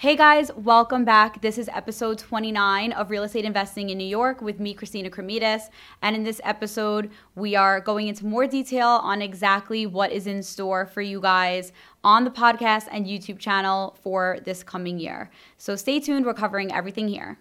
Hey guys, welcome back. This is episode 29 of Real Estate Investing in New York with me, Christina Kremides. And in this episode, we are going into more detail on exactly what is in store for you guys on the podcast and YouTube channel for this coming year. So stay tuned, we're covering everything here.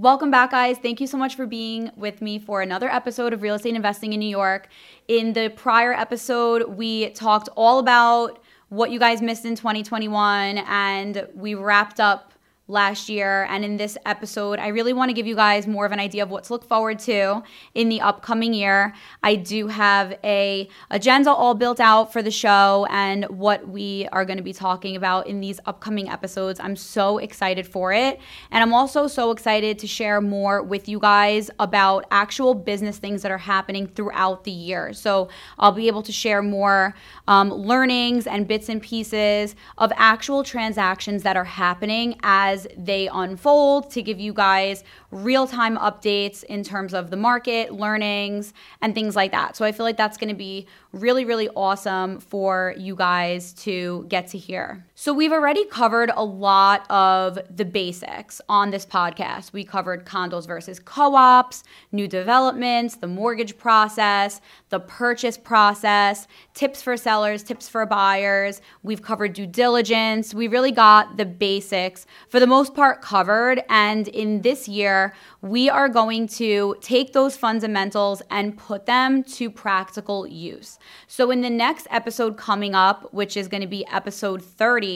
Welcome back, guys. Thank you so much for being with me for another episode of Real Estate Investing in New York. In the prior episode, we talked all about what you guys missed in 2021 and we wrapped up last year. And in this episode, I really want to give you guys more of an idea of what to look forward to in the upcoming year. I do have a agenda all built out for the show and what we are going to be talking about in these upcoming episodes. I'm so excited for it. And I'm also so excited to share more with you guys about actual business things that are happening throughout the year. So I'll be able to share more um, learnings and bits and pieces of actual transactions that are happening as as they unfold to give you guys real time updates in terms of the market, learnings, and things like that. So I feel like that's going to be really, really awesome for you guys to get to hear. So we've already covered a lot of the basics on this podcast. We covered condos versus co ops, new developments, the mortgage process, the purchase process, tips for sellers, tips for buyers. We've covered due diligence. We really got the basics for the most part covered. And in this year, we are going to take those fundamentals and put them to practical use. So, in the next episode coming up, which is going to be episode 30,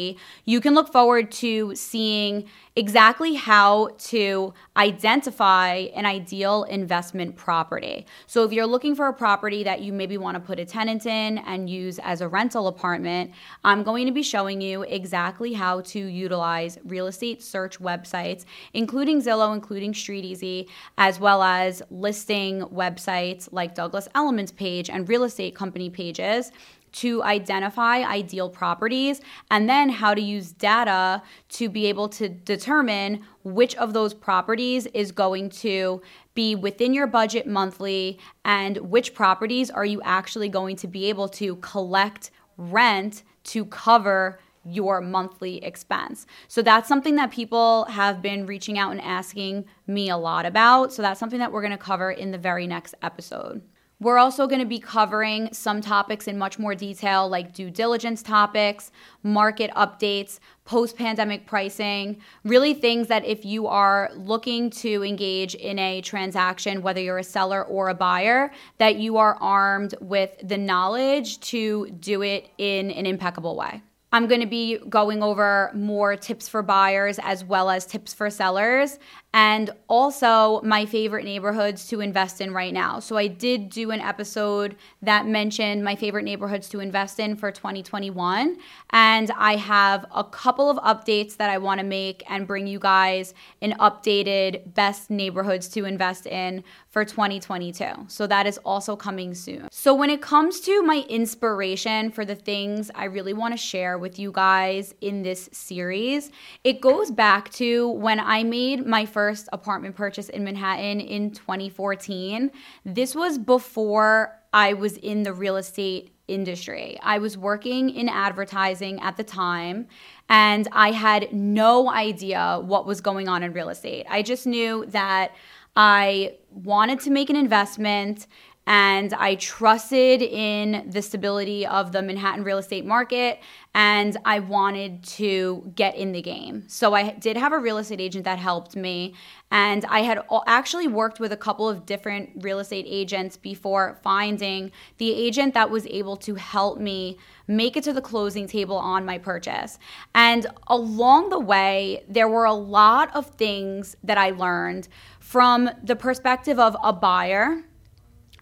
you can look forward to seeing exactly how to identify an ideal investment property. So, if you're looking for a property that you maybe want to put a tenant in and use as a rental apartment, I'm going to be showing you exactly how to utilize real estate search websites, including Zillow, including StreetEasy, as well as listing websites like Douglas Elliman's page and real estate company pages to identify ideal properties and then how to use data to be able to determine which of those properties is going to be within your budget monthly and which properties are you actually going to be able to collect rent to cover your monthly expense. So that's something that people have been reaching out and asking me a lot about. So that's something that we're going to cover in the very next episode. We're also going to be covering some topics in much more detail, like due diligence topics, market updates, post pandemic pricing, really things that if you are looking to engage in a transaction, whether you're a seller or a buyer, that you are armed with the knowledge to do it in an impeccable way. I'm going to be going over more tips for buyers as well as tips for sellers and also my favorite neighborhoods to invest in right now. So I did do an episode that mentioned my favorite neighborhoods to invest in for 2021 and I have a couple of updates that I want to make and bring you guys an updated best neighborhoods to invest in for 2022. So that is also coming soon. So when it comes to my inspiration for the things I really want to share with you guys in this series, it goes back to when I made my first apartment purchase in Manhattan in 2014. This was before I was in the real estate industry. I was working in advertising at the time and I had no idea what was going on in real estate. I just knew that I wanted to make an investment and I trusted in the stability of the Manhattan real estate market and I wanted to get in the game. So I did have a real estate agent that helped me and I had actually worked with a couple of different real estate agents before finding the agent that was able to help me make it to the closing table on my purchase. And along the way, there were a lot of things that I learned from the perspective of a buyer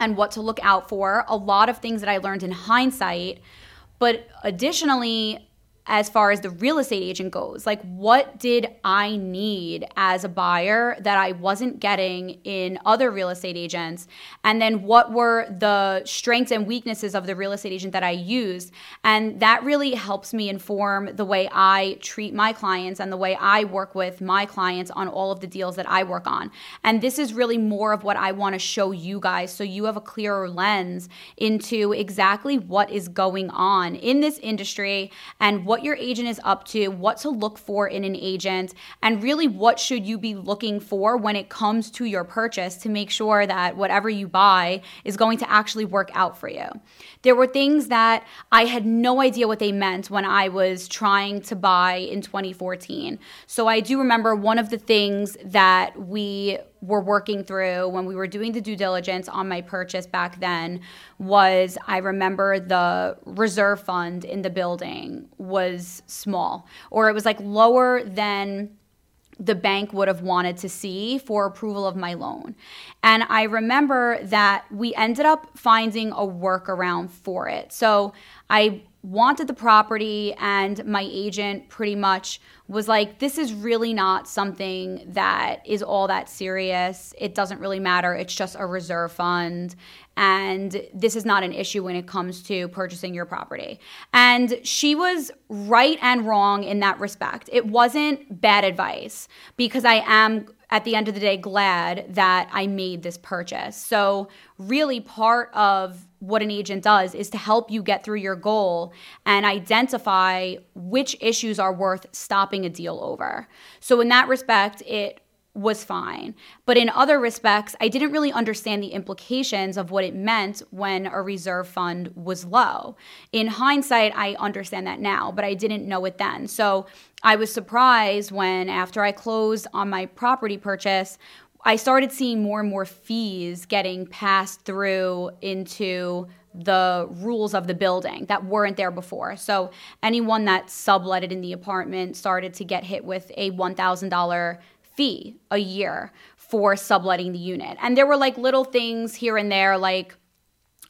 and what to look out for, a lot of things that I learned in hindsight. But additionally, as far as the real estate agent goes. Like, what did I need as a buyer that I wasn't getting in other real estate agents? And then what were the strengths and weaknesses of the real estate agent that I used? And that really helps me inform the way I treat my clients and the way I work with my clients on all of the deals that I work on. And this is really more of what I want to show you guys so you have a clearer lens into exactly what is going on in this industry and what your agent is up to, what to look for in an agent, and really what should you be looking for when it comes to your purchase to make sure that whatever you buy is going to actually work out for you. There were things that I had no idea what they meant when I was trying to buy in 2014. So I do remember one of the things that we were working through when we were doing the due diligence on my purchase back then was I remember the reserve fund in the building was small or it was like lower than the bank would have wanted to see for approval of my loan. And I remember that we ended up finding a workaround for it. So I wanted the property, and my agent pretty much was like, This is really not something that is all that serious. It doesn't really matter. It's just a reserve fund. And this is not an issue when it comes to purchasing your property. And she was right and wrong in that respect. It wasn't bad advice because I am at the end of the day glad that I made this purchase. So, really, part of what an agent does is to help you get through your goal and identify which issues are worth stopping a deal over. So, in that respect, it was fine. But in other respects, I didn't really understand the implications of what it meant when a reserve fund was low. In hindsight, I understand that now, but I didn't know it then. So I was surprised when, after I closed on my property purchase, I started seeing more and more fees getting passed through into the rules of the building that weren't there before. So anyone that subletted in the apartment started to get hit with a $1,000 fee a year for subletting the unit. And there were like little things here and there, like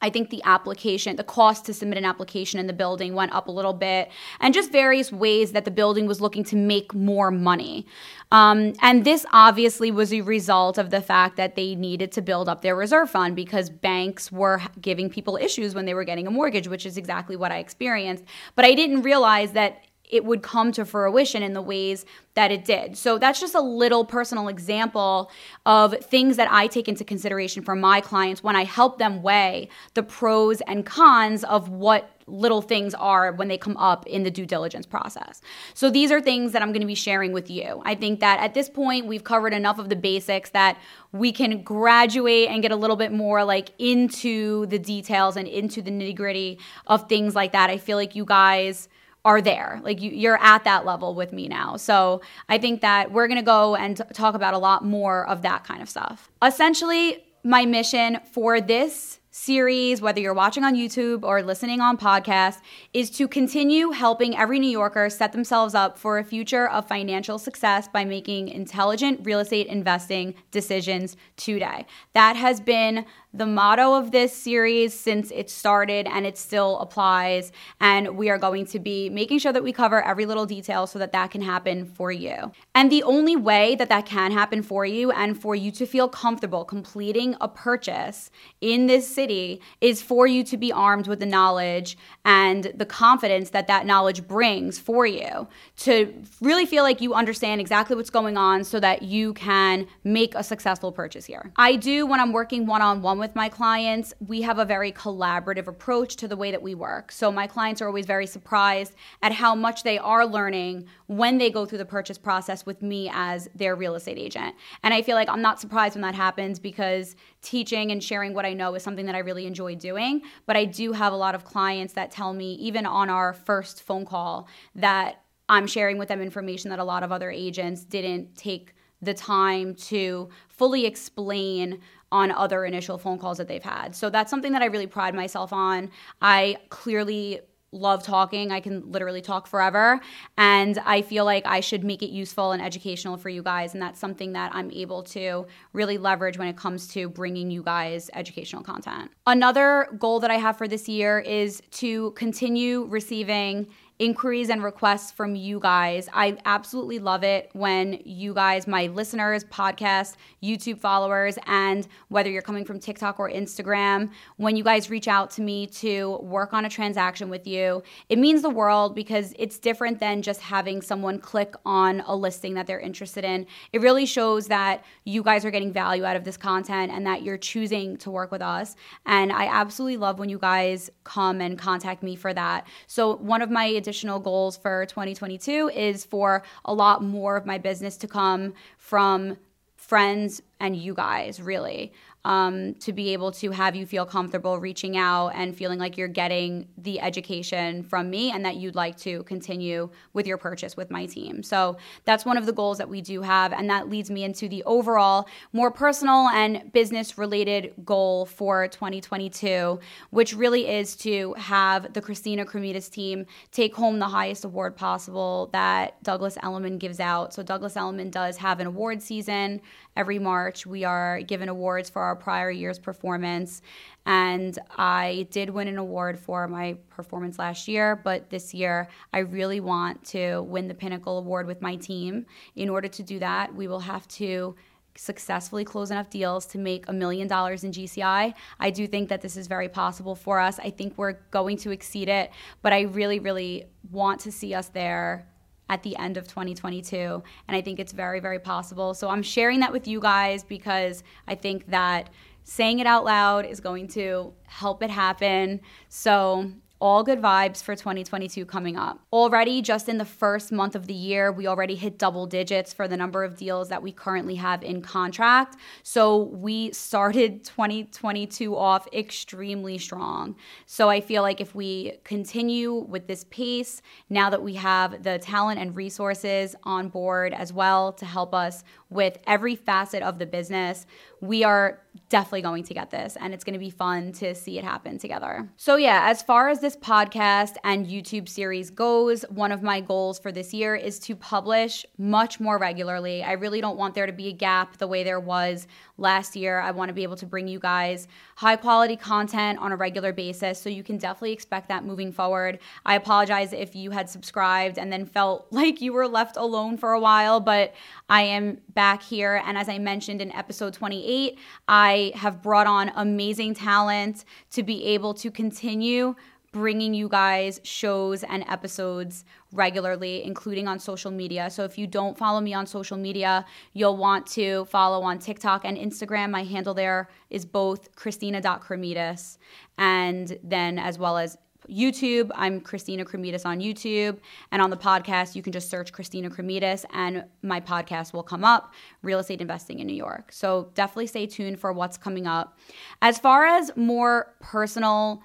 I think the application, the cost to submit an application in the building went up a little bit, and just various ways that the building was looking to make more money. Um, and this obviously was a result of the fact that they needed to build up their reserve fund because banks were giving people issues when they were getting a mortgage, which is exactly what I experienced. But I didn't realize that it would come to fruition in the ways that it did. So that's just a little personal example of things that I take into consideration for my clients when I help them weigh the pros and cons of what little things are when they come up in the due diligence process. So these are things that I'm going to be sharing with you. I think that at this point we've covered enough of the basics that we can graduate and get a little bit more like into the details and into the nitty-gritty of things like that. I feel like you guys are there. Like you, you're at that level with me now. So I think that we're going to go and talk about a lot more of that kind of stuff. Essentially, my mission for this series, whether you're watching on YouTube or listening on podcast, is to continue helping every New Yorker set themselves up for a future of financial success by making intelligent real estate investing decisions today. That has been the motto of this series since it started and it still applies. And we are going to be making sure that we cover every little detail so that that can happen for you. And the only way that that can happen for you and for you to feel comfortable completing a purchase in this city is for you to be armed with the knowledge and the confidence that that knowledge brings for you to really feel like you understand exactly what's going on so that you can make a successful purchase here. I do when I'm working one on one with my clients, we have a very collaborative approach to the way that we work. So my clients are always very surprised at how much they are learning when they go through the purchase process with me as their real estate agent. And I feel like I'm not surprised when that happens because teaching and sharing what I know is something that I really enjoy doing. But I do have a lot of clients that tell me, even on our first phone call, that I'm sharing with them information that a lot of other agents didn't take the time to fully explain on other initial phone calls that they've had. So that's something that I really pride myself on. I clearly love talking. I can literally talk forever. And I feel like I should make it useful and educational for you guys. And that's something that I'm able to really leverage when it comes to bringing you guys educational content. Another goal that I have for this year is to continue receiving inquiries and requests from you guys. I absolutely love it when you guys, my listeners, podcast, YouTube followers, and whether you're coming from TikTok or Instagram, when you guys reach out to me to work on a transaction with you, it means the world because it's different than just having someone click on a listing that they're interested in. It really shows that you guys are getting value out of this content and that you're choosing to work with us. And I absolutely love when you guys come and contact me for that. So, one of my additional goals for 2022 is for a lot more of my business to come from friends and you guys, really um, to be able to have you feel comfortable reaching out and feeling like you're getting the education from me and that you'd like to continue with your purchase with my team. So that's one of the goals that we do have. And that leads me into the overall more personal and business related goal for 2022, which really is to have the Christina Cremidas team take home the highest award possible that Douglas Elliman gives out. So Douglas Elliman does have an award season every March. We are given awards for our prior year's performance. And I did win an award for my performance last year, but this year I really want to win the Pinnacle Award with my team. In order to do that, we will have to successfully close enough deals to make a million dollars in GCI. I do think that this is very possible for us. I think we're going to exceed it, but I really, really want to see us there at the end of 2022. And I think it's very, very possible. So I'm sharing that with you guys because I think that saying it out loud is going to help it happen. So all good vibes for 2022 coming up. Already, just in the first month of the year, we already hit double digits for the number of deals that we currently have in contract. So we started 2022 off extremely strong. So I feel like if we continue with this pace, now that we have the talent and resources on board as well to help us with every facet of the business, we are definitely going to get this and it's going to be fun to see it happen together. So, yeah, as far as this podcast and YouTube series goes, one of my goals for this year is to publish much more regularly. I really don't want there to be a gap the way there was last year. I want to be able to bring you guys high quality content on a regular basis. So, you can definitely expect that moving forward. I apologize if you had subscribed and then felt like you were left alone for a while, but I am back here. And as I mentioned in episode 28, I have brought on amazing talent to be able to continue bringing you guys shows and episodes regularly, including on social media. So if you don't follow me on social media, you'll want to follow on TikTok and Instagram. My handle there is both Christina.Cremidas and then as well as YouTube. I'm Christina Cremidas on YouTube. And on the podcast, you can just search Christina Cremidas and my podcast will come up Real Estate Investing in New York. So definitely stay tuned for what's coming up. As far as more personal,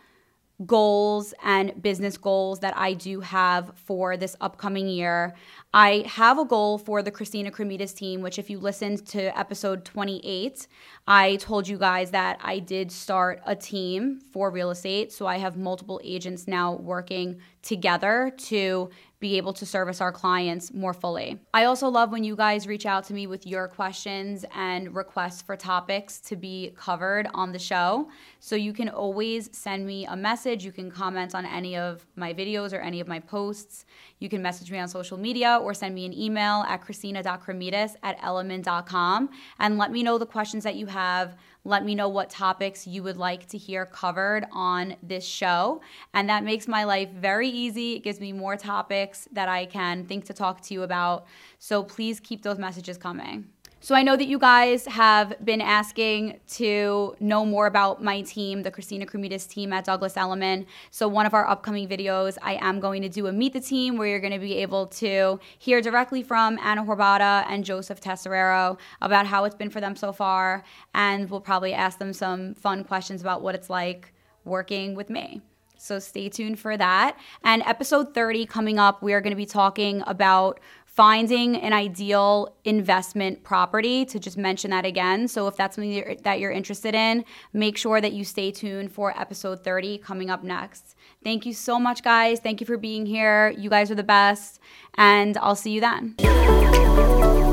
goals and business goals that I do have for this upcoming year. I have a goal for the Christina Cremidas team, which, if you listened to episode 28, I told you guys that I did start a team for real estate. So I have multiple agents now working together to be able to service our clients more fully. I also love when you guys reach out to me with your questions and requests for topics to be covered on the show. So you can always send me a message. You can comment on any of my videos or any of my posts. You can message me on social media or send me an email at christina.cremidas at elliman.com and let me know the questions that you have. Let me know what topics you would like to hear covered on this show. And that makes my life very easy. It gives me more topics that I can think to talk to you about. So please keep those messages coming. So I know that you guys have been asking to know more about my team, the Christina Cremidas team at Douglas Elliman. So one of our upcoming videos, I am going to do a meet the team where you're going to be able to hear directly from Anna Horbata and Joseph Tesserero about how it's been for them so far, and we'll probably ask them some fun questions about what it's like working with me. So stay tuned for that. And episode 30 coming up, we are going to be talking about finding an ideal investment property to just mention that again. So if that's something that you're interested in, make sure that you stay tuned for episode 30 coming up next. Thank you so much, guys. Thank you for being here. You guys are the best, and I'll see you then.